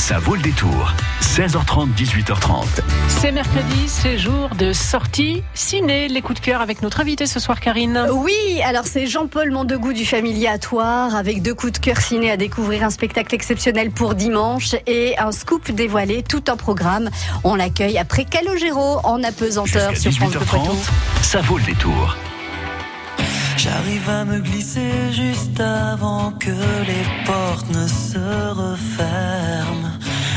Ça vaut le détour. 16h30, 18h30. C'est mercredi, c'est jour de sortie ciné. Les coups de cœur avec notre invité ce soir, Karine. Oui, alors c'est Jean-Paul Mondegou du Familiatoire avec deux coups de cœur ciné à découvrir un spectacle exceptionnel pour dimanche et un scoop dévoilé, tout un programme. On l'accueille après Calogero en apesanteur sur France Bleu 18h30, Poitou. ça vaut le détour. J'arrive à me glisser juste avant que les portes ne se referment.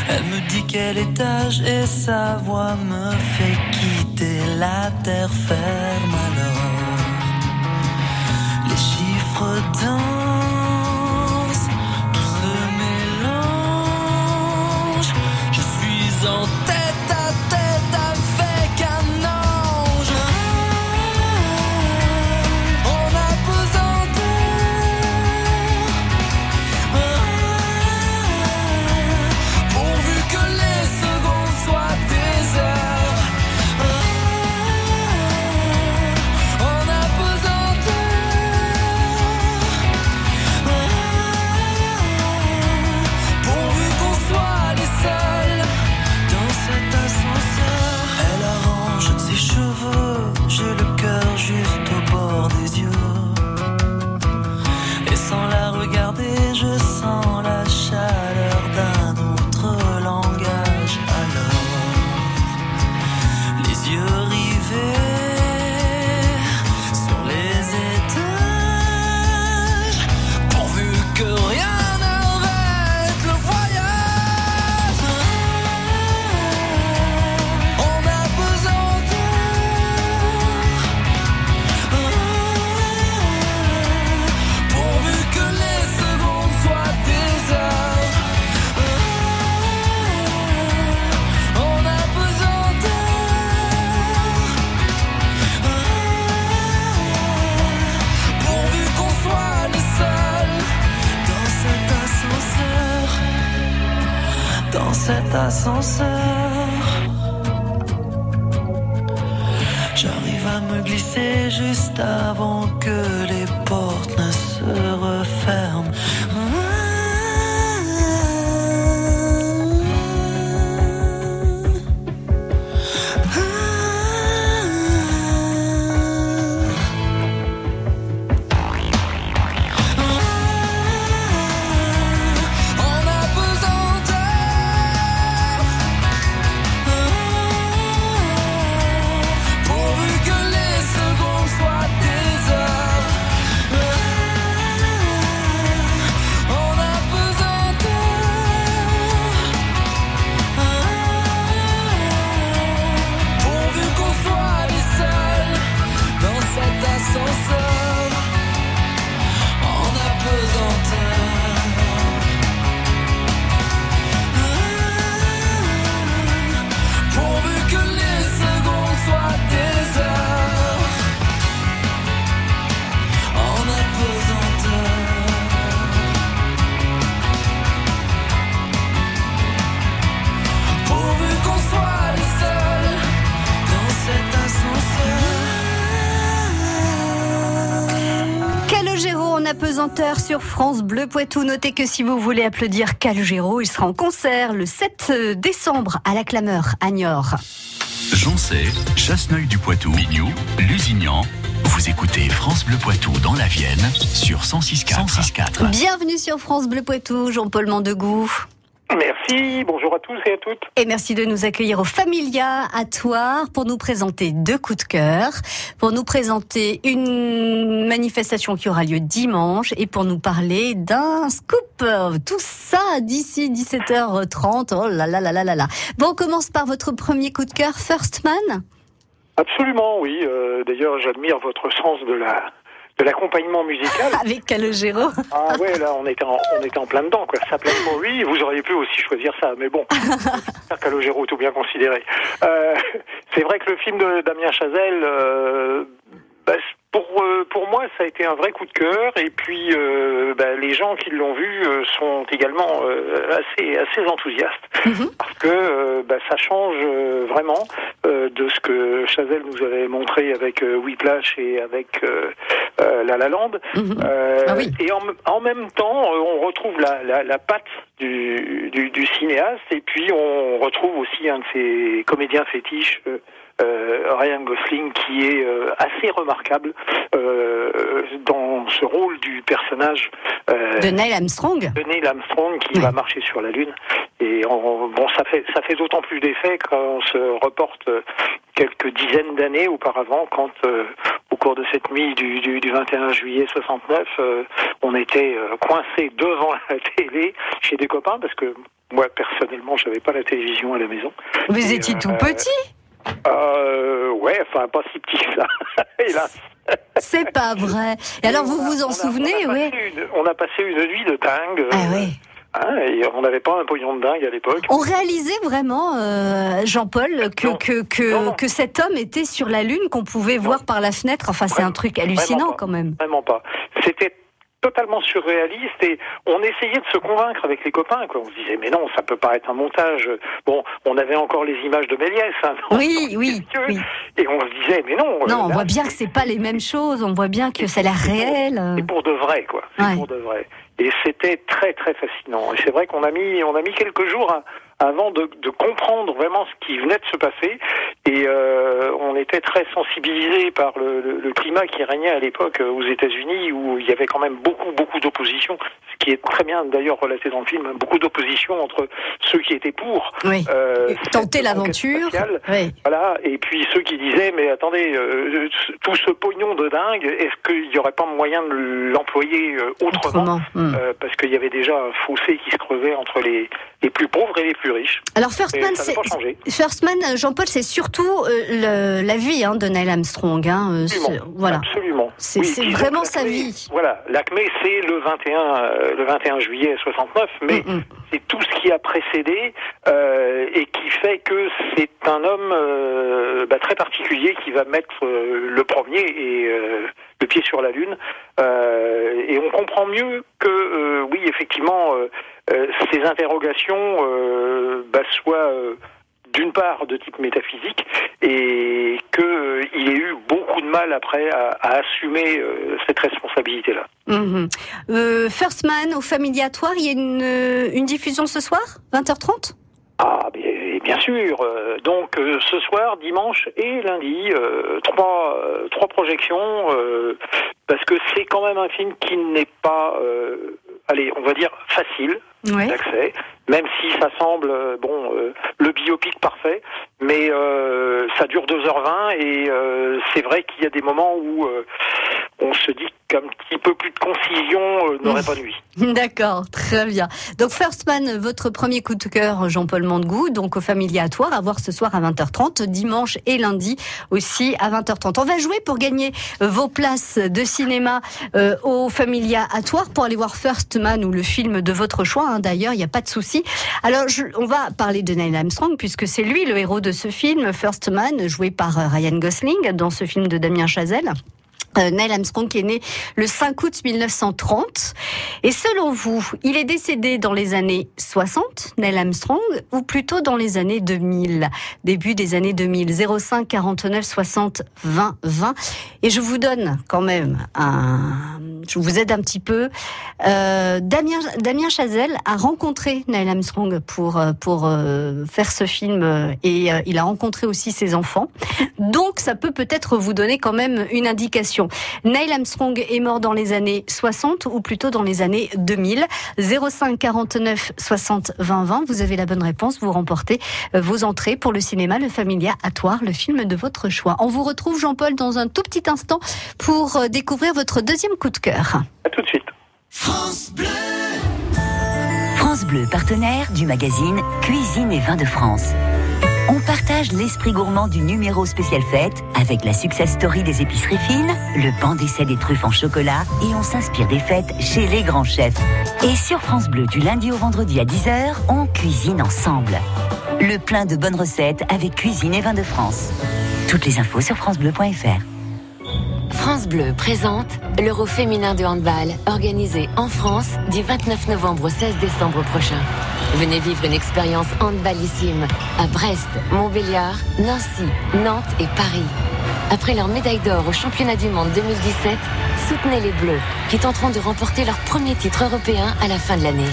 Elle me dit quel étage et sa voix me fait quitter la terre ferme alors. Les chiffres dansent, J'arrive à me glisser juste avant que apesanteur sur France Bleu Poitou. Notez que si vous voulez applaudir Calogero, il sera en concert le 7 décembre à la Clameur à Niort. Joncé, Chasseneuil du Poitou, Mignou, Lusignan. Vous écoutez France Bleu Poitou dans la Vienne sur 106.4. 106.4. Bienvenue sur France Bleu Poitou, Jean-Paul Mandegou. Merci, bonjour à tous et à toutes. Et merci de nous accueillir au Familia à Toire pour nous présenter deux coups de cœur, pour nous présenter une manifestation qui aura lieu dimanche et pour nous parler d'un scoop. Tout ça d'ici 17h30. Oh là là là là là là. Bon, on commence par votre premier coup de cœur, First Man. Absolument, oui. Euh, D'ailleurs, j'admire votre sens de la de l'accompagnement musical. Avec Calogero. Ah ouais, là, on était en, on était en plein dedans, quoi. Ça plaît lui. Vous auriez pu aussi choisir ça, mais bon. Calogero, tout bien considéré. Euh, c'est vrai que le film de Damien Chazelle, euh, bah, pour euh, pour moi, ça a été un vrai coup de cœur. Et puis, euh, bah, les gens qui l'ont vu euh, sont également euh, assez assez enthousiastes Mhm. parce que euh, bah, ça change euh, vraiment euh, de ce que Chazelle nous avait montré avec euh, Whiplash et avec euh, euh, La La Land. Ah oui. Et en, en même temps, euh, on retrouve la, la, la patte du, du, du cinéaste et puis on retrouve aussi un de ses comédiens fétiches, Ryan Gosling, qui est euh, assez remarquable euh, dans ce rôle du personnage euh, De Neil Armstrong de Neil Armstrong qui Oui. va marcher sur la Lune. Et on- bon, ça fait ça fait d'autant plus d'effet quand on se reporte euh, quelques dizaines d'années auparavant, quand euh, au cours de cette nuit du, du, du 21 juillet 69, euh, on était euh, coincé devant la télé chez des copains parce que moi personnellement, j'avais pas la télévision à la maison. Vous Et, étiez euh, tout petit Euh, ouais, enfin pas si petit que ça. Hélas. C'est pas vrai. Et alors, vous vous on en a- souvenez, on a, oui passé une, on a passé une nuit de dingue. euh, Ah ouais. hein, et on n'avait pas un pognon de dingue à l'époque. On réalisait vraiment, euh, Jean-Paul, que, Non. que, que, Non, non. que cet homme était sur la Lune, qu'on pouvait voir par la fenêtre. Enfin, c'est un truc hallucinant quand même. Vraiment pas. C'était totalement surréaliste et on essayait de se convaincre avec les copains. Quoi. On se disait mais non, ça peut pas être un montage. Bon, on avait encore les images de Méliès. Hein, Oui, oui, oui. Et on se disait mais non. euh, Non, on là, voit bien que c'est pas les mêmes choses. On voit bien que ça a l'air réel. euh. C'est pour de vrai, quoi. C'est Ouais. pour de vrai. Et c'était très très fascinant. Et c'est vrai qu'on a mis on a mis quelques jours à- avant de, de comprendre vraiment ce qui venait de se passer. Et euh, on était très sensibilisés par le, le- le climat qui régnait à l'époque euh, aux États-Unis, où il y avait quand même beaucoup beaucoup d'opposition, ce qui est très bien d'ailleurs relaté dans le film. hein, beaucoup d'opposition entre ceux qui étaient pour Oui. euh, Tenter l'aventure. Oui. voilà, et puis ceux qui disaient, mais attendez, euh, tout ce pognon de dingue, est-ce qu'il n'y aurait pas moyen de l'employer autrement, Autrement. Hmm. Parce qu'il y avait déjà un fossé qui se creusait entre les, les plus pauvres et les plus Alors, First Et Man, ça c'est. n'a pas changé. First Man, euh, Jean-Paul, c'est surtout euh, le- la vie hein, de Neil Armstrong. Hein, euh, Absolument. c'est- voilà. Absolument. C'est- vraiment sa vie. Voilà, l'acmé c'est le 21, euh, le 21 juillet 69, mais Mm, mm. c'est tout ce qui a précédé euh, et qui fait que c'est un homme bah, très particulier qui va mettre le premier et le pied sur la lune. Euh, et on comprend mieux que euh, oui, effectivement, euh, ces interrogations bah, soient d'une part de type métaphysique et qu'il ait eu beaucoup de mal après à, assumer cette responsabilité-là. Mhm. First Man au Familiatoire, il y a une diffusion ce soir 20h30 Ah, bien, sûr. Euh, donc euh, ce soir, dimanche et lundi, euh, trois, trois projections, parce que c'est quand même un film qui n'est pas, allez, on va dire facile d'accès, même si ça semble, bon, le biopic parfait, mais euh, ça dure 2h20 et euh, c'est vrai qu'il y a des moments où euh, on se dit qu'un petit peu plus de concision n'aurait pas nuit. D'accord, très bien. Donc First Man, votre premier coup de cœur, Jean-Paul Mandegou, donc au Familiatoire, à voir ce soir à 20h30, dimanche et lundi aussi à 20h30. On va jouer pour gagner vos places de cinéma au Familiatoire pour aller voir First Man ou le film de votre choix. hein, D'ailleurs, il n'y a pas de souci. Alors, on va parler de Neil Armstrong puisque c'est lui le héros de ce film, First Man, joué par euh, Ryan Gosling dans ce film de Damien Chazelle. Euh, Neil Armstrong est né le 5 août 1930. Et selon vous, il est décédé dans les années 60, Neil Armstrong, ou plutôt dans les années 2000, début des années 2000, 05 49 60 20 20. Et je vous donne quand même un, je vous aide un petit peu. Euh, Damien, Chazelle a rencontré Neil Armstrong pour euh, pour faire ce film et il a rencontré aussi ses enfants. Donc ça peut peut-être vous donner quand même une indication. Neil Armstrong est mort dans les années 60 ou plutôt dans les années 2000. 05 49 60 20 20. Vous avez la bonne réponse. Vous remportez euh, vos entrées pour le cinéma Le Familia à Toire, le film de votre choix. On vous retrouve Jean-Paul dans un tout petit instant pour euh, découvrir votre deuxième coup de cœur. À tout de suite. France Bleu, partenaire du magazine Cuisine et Vins de France. On partage l'esprit gourmand du numéro spécial fête avec la success story des épiceries fines, le banc d'essai des truffes en chocolat et on s'inspire des fêtes chez les grands chefs. Et sur France Bleu, du lundi au vendredi à 10h, on cuisine ensemble. Le plein de bonnes recettes avec Cuisine et Vins de France. Toutes les infos sur francebleu.fr. France Bleu présente l'Euro féminin de handball, organisé en France du 29 novembre au 16 décembre prochain. Venez vivre une expérience handballissime à Brest, Montbéliard, Nancy, Nantes et Paris. Après leur médaille d'or au championnat du monde 2017, soutenez les Bleus qui tenteront de remporter leur premier titre européen à la fin de l'année.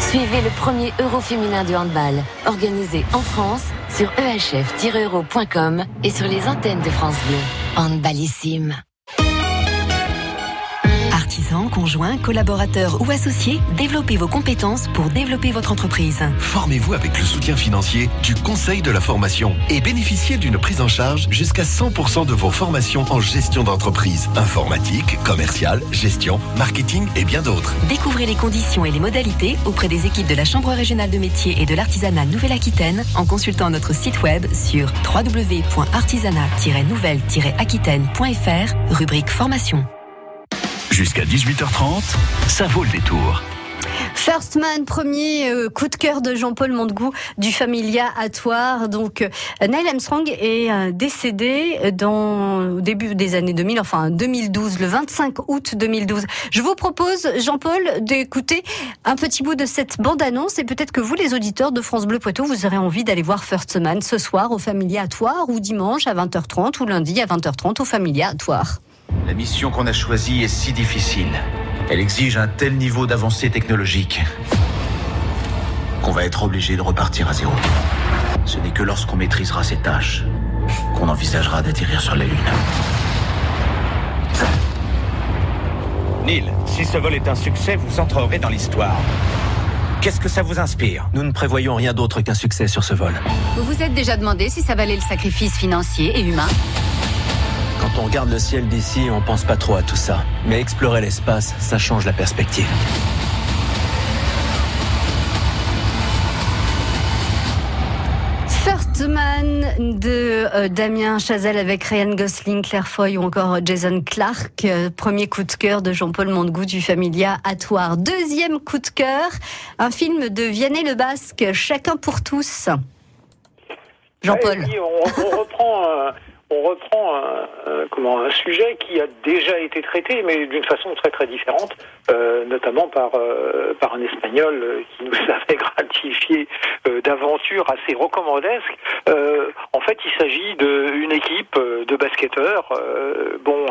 Suivez le premier Euro féminin de handball, organisé en France sur ehf-euro.com et sur les antennes de France Bleu. Handballissime. Artisans, conjoints, collaborateurs ou associés, développez vos compétences pour développer votre entreprise. Formez-vous avec le soutien financier du Conseil de la formation et bénéficiez d'une prise en charge jusqu'à 100% de vos formations en gestion d'entreprise, informatique, commerciale, gestion, marketing et bien d'autres. Découvrez les conditions et les modalités auprès des équipes de la Chambre régionale de métiers et de l'artisanat Nouvelle-Aquitaine en consultant notre site web sur www.artisanat-nouvelle-aquitaine.fr, rubrique formation. Jusqu'à 18h30, ça vaut le détour. First Man, premier euh, coup de cœur de Jean-Paul Montgou du Familia Attoire. Donc, euh, Neil Armstrong est euh, décédé dans, au début des années 2000, enfin 2012, le 25 août 2012. Je vous propose, Jean-Paul, d'écouter un petit bout de cette bande-annonce et peut-être que vous, les auditeurs de France Bleu Poitou, vous aurez envie d'aller voir First Man ce soir au Familia Attoire ou dimanche à 20h30 ou lundi à 20h30 au Familia Attoire. La mission qu'on a choisie est si difficile. Elle exige un tel niveau d'avancée technologique qu'on va être obligé de repartir à zéro. Ce n'est que lorsqu'on maîtrisera ces tâches qu'on envisagera d'atterrir sur la Lune. Neil, si ce vol est un succès, vous entrerez dans l'histoire. Qu'est-ce que ça vous inspire? Nous ne prévoyons rien d'autre qu'un succès sur ce vol. Vous vous êtes déjà demandé si ça valait le sacrifice financier et humain? Quand on regarde le ciel d'ici, on pense pas trop à tout ça. Mais explorer l'espace, ça change la perspective. First Man de euh, Damien Chazelle avec Ryan Gosling, Claire Foy ou encore Jason Clark. Euh, premier coup de cœur de Jean-Paul Montgou du Familia Attoire. Deuxième coup de cœur, un film de Vianney Le Basque, Chacun pour tous. Jean-Paul. Ouais, on, on, reprend. Euh on reprend un, un, comment, un sujet qui a déjà été traité, mais d'une façon très très différente, euh, notamment par, euh, par un Espagnol qui nous avait gratifié euh, d'aventures assez recommandesques. Euh, en fait, il s'agit d'une équipe de basketteurs bon,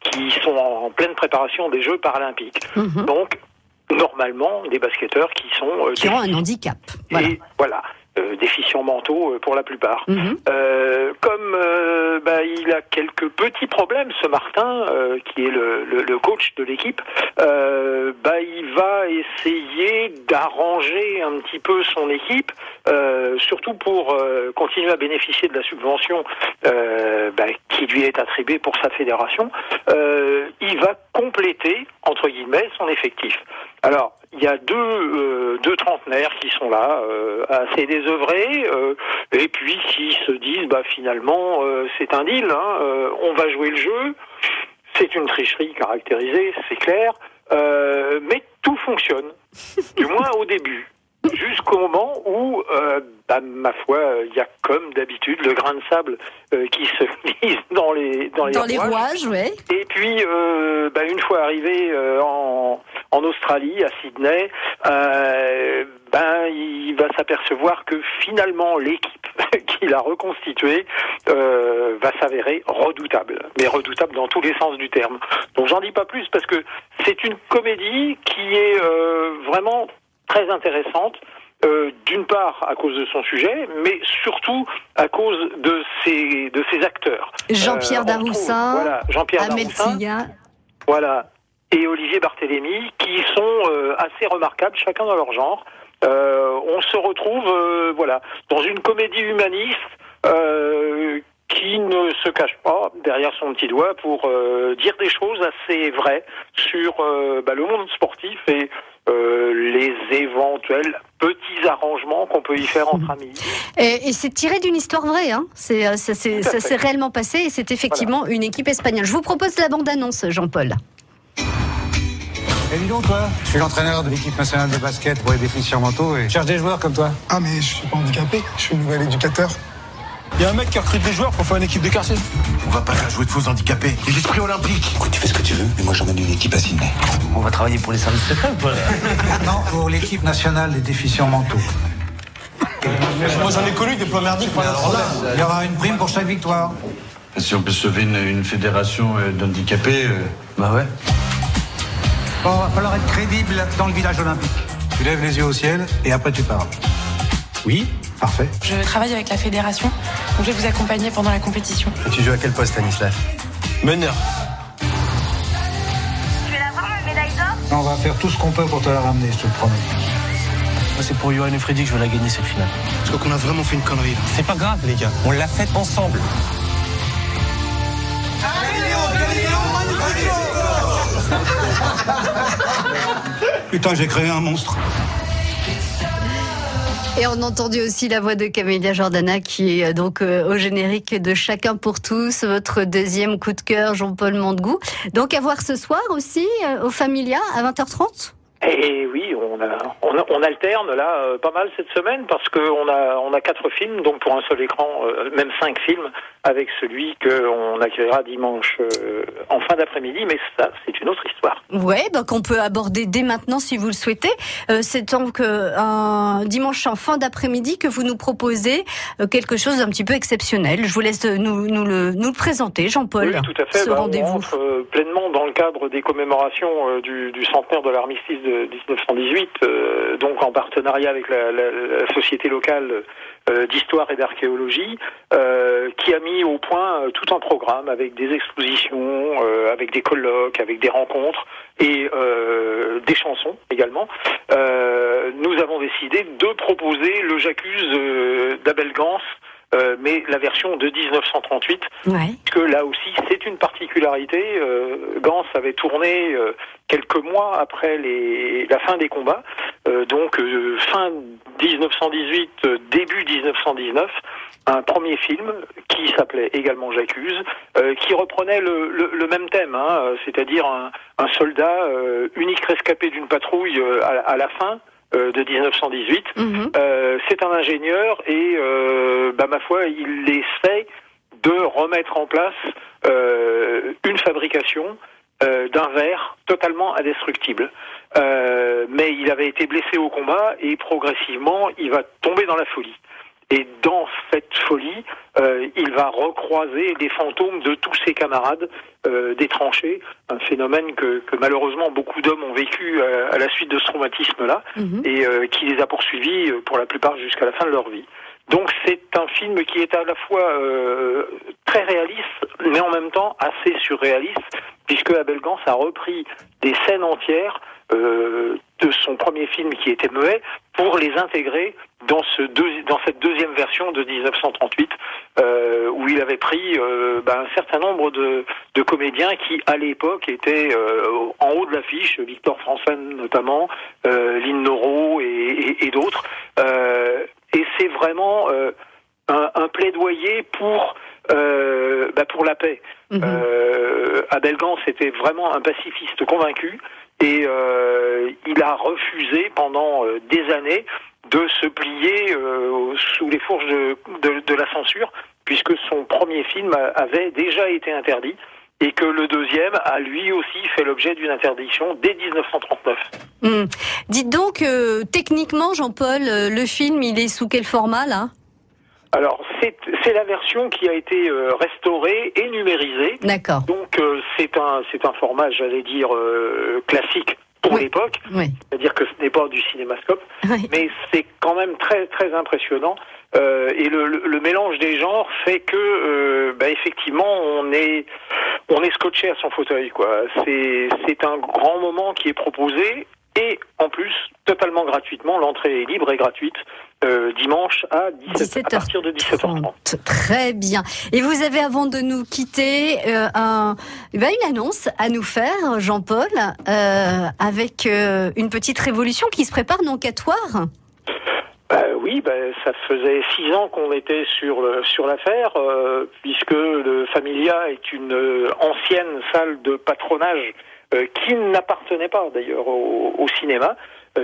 qui sont en pleine préparation des Jeux paralympiques. -hmm. Donc, normalement, des basketteurs qui sont... qui ont un handicap. Voilà. Et, voilà euh, déficients mentaux euh, pour la plupart. Mm -hmm. euh, comme euh, bah, il a quelques petits problèmes, ce Martin, euh, qui est le, le, le coach de l'équipe, bah, il va essayer d'arranger un petit peu son équipe, surtout pour continuer à bénéficier de la subvention bah, qui lui est attribuée pour sa fédération. il va compléter, entre guillemets, son effectif. Alors, il y a deux, euh, deux trentenaires qui sont là, euh, assez désœuvrés, euh, et puis qui se disent, bah finalement, c'est un deal, hein, on va jouer le jeu, c'est une tricherie caractérisée, c'est clair, mais tout fonctionne, du moins au début. Jusqu'au moment où, euh, bah, ma foi, il y a comme d'habitude le grain de sable euh, qui se glisse dans les dans les dans rouages. les rouages, ouais. Et puis, euh, bah, une fois arrivé en, en Australie, à Sydney, ben il va s'apercevoir que finalement l'équipe qu'il a reconstituée va s'avérer redoutable, mais redoutable dans tous les sens du terme. Donc j'en dis pas plus parce que c'est une comédie qui est vraiment très intéressante, euh, d'une part à cause de son sujet, mais surtout à cause de ses, de ses acteurs. Jean-Pierre euh, Daroussin, voilà, Jean-Pierre voilà, et Olivier Barthélémy, qui sont euh, assez remarquables, chacun dans leur genre. on se retrouve, voilà, dans une comédie humaniste qui ne se cache pas derrière son petit doigt pour euh, dire des choses assez vraies sur euh, bah, le monde sportif et euh, les éventuels petits arrangements qu'on peut y faire entre amis. Et, et c'est tiré d'une histoire vraie, hein. c'est, ça, c'est, ça s'est réellement passé et c'est effectivement voilà. une équipe espagnole. Je vous propose la bande-annonce, Jean-Paul. Et dis donc, toi, je suis l'entraîneur de l'équipe nationale de basket pour les déficients mentaux et je cherche des joueurs comme toi. Ah, mais je suis pas handicapé, je suis nouvel éducateur. Il y a un mec qui recrute des joueurs pour faire une équipe de quartier. On va pas faire jouer de faux handicapés. Et l'esprit olympique. Écoute, tu fais ce que tu veux, mais moi j'emmène une équipe à Sydney. On va travailler pour les services secrets ou pas Non, pour l'équipe nationale des déficients mentaux. Moi j'en ai connu des plans merdiques pendant Alors là, il y aura une prime pour chaque victoire. Si on peut sauver une, une fédération euh, d'handicapés, euh, Bah ouais. Bon, va falloir être crédible dans le village olympique. Tu lèves les yeux au ciel et après tu parles. Oui Parfait. Je travaille avec la fédération, donc je vais vous accompagner pendant la compétition. Et tu joues à quel poste, Stanislas Meneur. On va faire tout ce qu'on peut pour te la ramener, je te le promets. Moi, c'est pour Johan et Freddy que je veux la gagner cette finale. Je crois qu'on a vraiment fait une connerie là. C'est pas grave, les gars. On l'a fait ensemble. Putain, j'ai créé un monstre. Et on a entendu aussi la voix de Camélia Jordana qui est euh, donc euh, au générique de Chacun pour tous, votre deuxième coup de cœur, Jean-Paul Montgou. Donc à voir ce soir aussi euh, au Familia à 20h30 Et oui, on, a, on, a- on alterne là euh, pas mal cette semaine parce qu'on a, on a quatre films, donc pour un seul écran, euh, même cinq films, avec celui qu'on accueillera dimanche euh, en fin d'après-midi, mais ça, c'est une autre histoire. Ouais, bah, qu'on peut aborder dès maintenant si vous le souhaitez. C'est donc un dimanche en fin d'après-midi que vous nous proposez quelque chose d'un petit peu exceptionnel. Je vous laisse nous, nous, le, nous le présenter, Jean-Paul. Oui, tout à fait. Ce Bah, on rendez-vous. pleinement dans le cadre des commémorations du, du centenaire de l'armistice de 1918, euh, donc en partenariat avec la, société locale euh, d'histoire et d'archéologie, euh, qui a mis au point tout un programme avec des expositions, avec des colloques, avec des rencontres et des chansons également. Nous avons décidé de proposer le J'accuse d'Abel Gance, euh, mais la version de 1938 Ouais. que là aussi c'est une particularité. Euh, Gans avait tourné euh, quelques mois après les, la fin des combats, euh, donc euh, fin 1918, euh, début 1919, un premier film qui s'appelait également J'accuse, euh, qui reprenait le, le- le même thème, hein, c'est-à-dire un, un soldat euh, unique rescapé d'une patrouille euh, à, à la fin euh, de 1918. Euh, c'est un ingénieur et, euh, bah, ma foi, il essaie de remettre en place une fabrication d'un verre totalement indestructible. Mais il avait été blessé au combat et progressivement, il va tomber dans la folie. Et dans il va recroiser les fantômes de tous ses camarades euh, des tranchées, un phénomène que, que malheureusement beaucoup d'hommes ont vécu euh, à la suite de ce traumatisme-là et euh, qui les a poursuivis pour la plupart jusqu'à la fin de leur vie. Donc c'est un film qui est à la fois euh, très réaliste, mais en même temps assez surréaliste, puisque Abel Gance a repris des scènes entières euh, de son premier film qui était muet pour les intégrer dans, ce deux- dans cette deuxième version de 1938, euh, où il avait pris euh, ben, un certain nombre de, de comédiens qui, à l'époque, étaient euh, en haut de l'affiche, Victor Franzen notamment, euh, Lynn Noro et, et- et d'autres. Euh, et c'est vraiment euh, un, un plaidoyer pour euh, bah, pour la paix. Euh, Abel Gance était vraiment un pacifiste convaincu et euh, il a refusé pendant des années de se plier euh, sous les fourches de, de- de la censure puisque son premier film avait déjà été interdit et que le deuxième a lui aussi fait l'objet d'une interdiction dès 1939. Hmm. Dites donc, euh, techniquement, Jean-Paul, euh, le film, il est sous quel format là? Alors, c'est la version qui a été euh, restaurée et numérisée. D'accord. Donc, euh, c'est un, format, j'allais dire, euh, classique pour l'époque. Oui. C'est-à-dire que ce n'est pas du cinémascope, mais c'est quand même très, très impressionnant. Euh, et le, le- le mélange des genres fait que, euh, bah, effectivement, on est, on est scotché à son fauteuil. quoi. C'est c'est un grand moment qui est proposé. Et en plus, totalement gratuitement, l'entrée est libre et gratuite euh, dimanche à, 17, à partir de 17h30. Très bien. Et vous avez, avant de nous quitter, euh, un, eh ben, une annonce à nous faire, Jean-Paul, euh, avec une petite révolution qui se prépare donc à Toire. Bah oui, bah, ça faisait six ans qu'on était sur le- sur l'affaire, euh, puisque le Familia est une euh, ancienne salle de patronage euh, qui n'appartenait pas d'ailleurs au, au cinéma,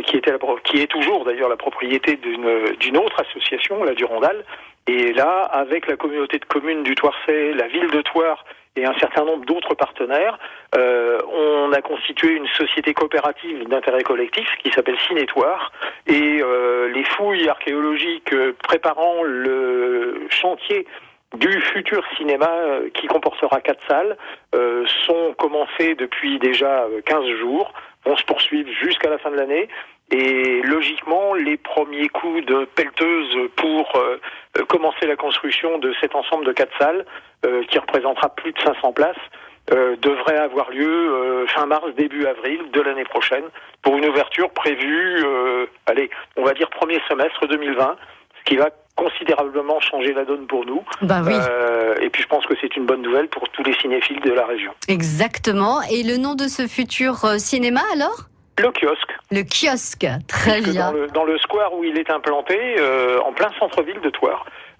qui était qui est toujours d'ailleurs la propriété d'une autre association, la Durandal. Et là, avec la communauté de communes du Toircet, la ville de Toire et un certain nombre d'autres partenaires, euh, on a constitué une société coopérative d'intérêt collectif qui s'appelle Cinétoire. Et euh, les fouilles archéologiques euh, préparant le chantier du futur cinéma euh, qui comportera quatre salles euh, sont commencées depuis déjà euh, 15 jours, vont se poursuivre jusqu'à la fin de l'année. Et logiquement, les premiers coups de pelleteuse pour euh, euh, commencer la construction de cet ensemble de quatre salles, euh, qui représentera plus de 500 places, euh, devraient avoir lieu euh, fin mars, début avril de l'année prochaine, pour une ouverture prévue, allez, on va dire premier semestre 2020, ce qui va considérablement changer la donne pour nous. Bah oui. Euh, et puis je pense que c'est une bonne nouvelle pour tous les cinéphiles de la région. Exactement. Et le nom de ce futur euh, cinéma alors? Le kiosque. Le kiosque. Très Puisque bien. Dans le, dans le square où il est implanté, euh, en plein centre-ville de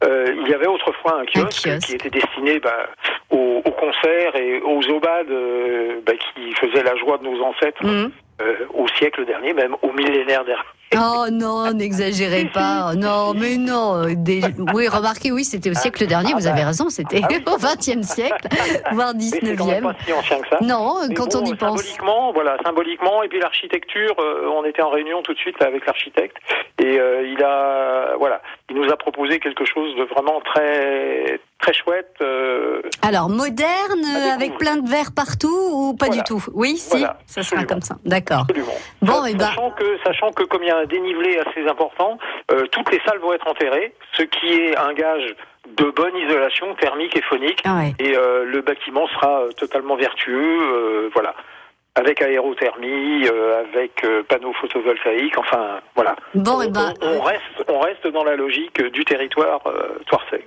euh, il y avait autrefois un kiosque, qui était destiné bah, aux, aux concerts et aux aubades euh, bah, qui faisaient la joie de nos ancêtres euh, au siècle dernier, même au millénaire dernier. Oh non, n'exagérez pas. Non, mais non. des- Oui, remarquez, oui, c'était au siècle dernier, vous avez raison, c'était au XXe siècle, voire Ah 19e. pas si ancien que ça. Non, Mais quand bon, on y pense. Symboliquement, voilà, symboliquement, et puis l'architecture, euh, on était en réunion tout de suite là, avec l'architecte, et euh, il a, voilà, il nous a proposé quelque chose de vraiment très, très chouette. euh, Alors, moderne, avec plein de verres partout ou pas Voilà. du tout? Oui, si, Voilà, ça sera comme ça. D'accord. Bon, et ben, Sachant que, sachant que comme il y a un dénivelé assez important, euh, toutes les salles vont être enterrées, ce qui est un gage de bonne isolation thermique et phonique. Ah ouais. Et euh, le bâtiment sera totalement vertueux, voilà, avec aérothermie, euh, avec euh, panneaux photovoltaïques, enfin, voilà. Bon, on, et ben, on- on reste, on reste dans la logique du territoire euh,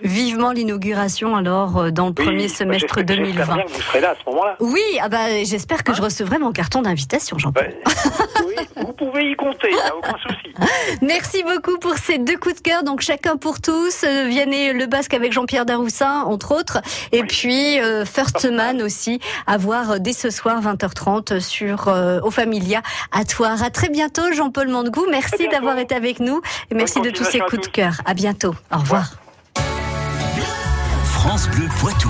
vivement l'inauguration alors euh, dans le premier Oui, semestre j'espère- J'espère 2020. bien que vous serez là à ce moment-là. Oui, ah bah, j'espère que je recevrai mon carton d'invitation, Jean-Paul. oui, vous pouvez y compter, il n'y a aucun souci. Merci beaucoup pour ces deux coups de cœur. Donc chacun pour tous. Euh, Vianney Le Basque avec Jean-Pierre Daroussin, entre autres. Et puis euh, First Man aussi, à voir euh, dès ce soir 20h30 sur euh, Au Familia à Toire. À très bientôt, Jean-Paul Mandegou. Merci d'avoir été avec nous. Et merci de tous ces coups de cœur. À bientôt. Au revoir. France Bleu Poitou.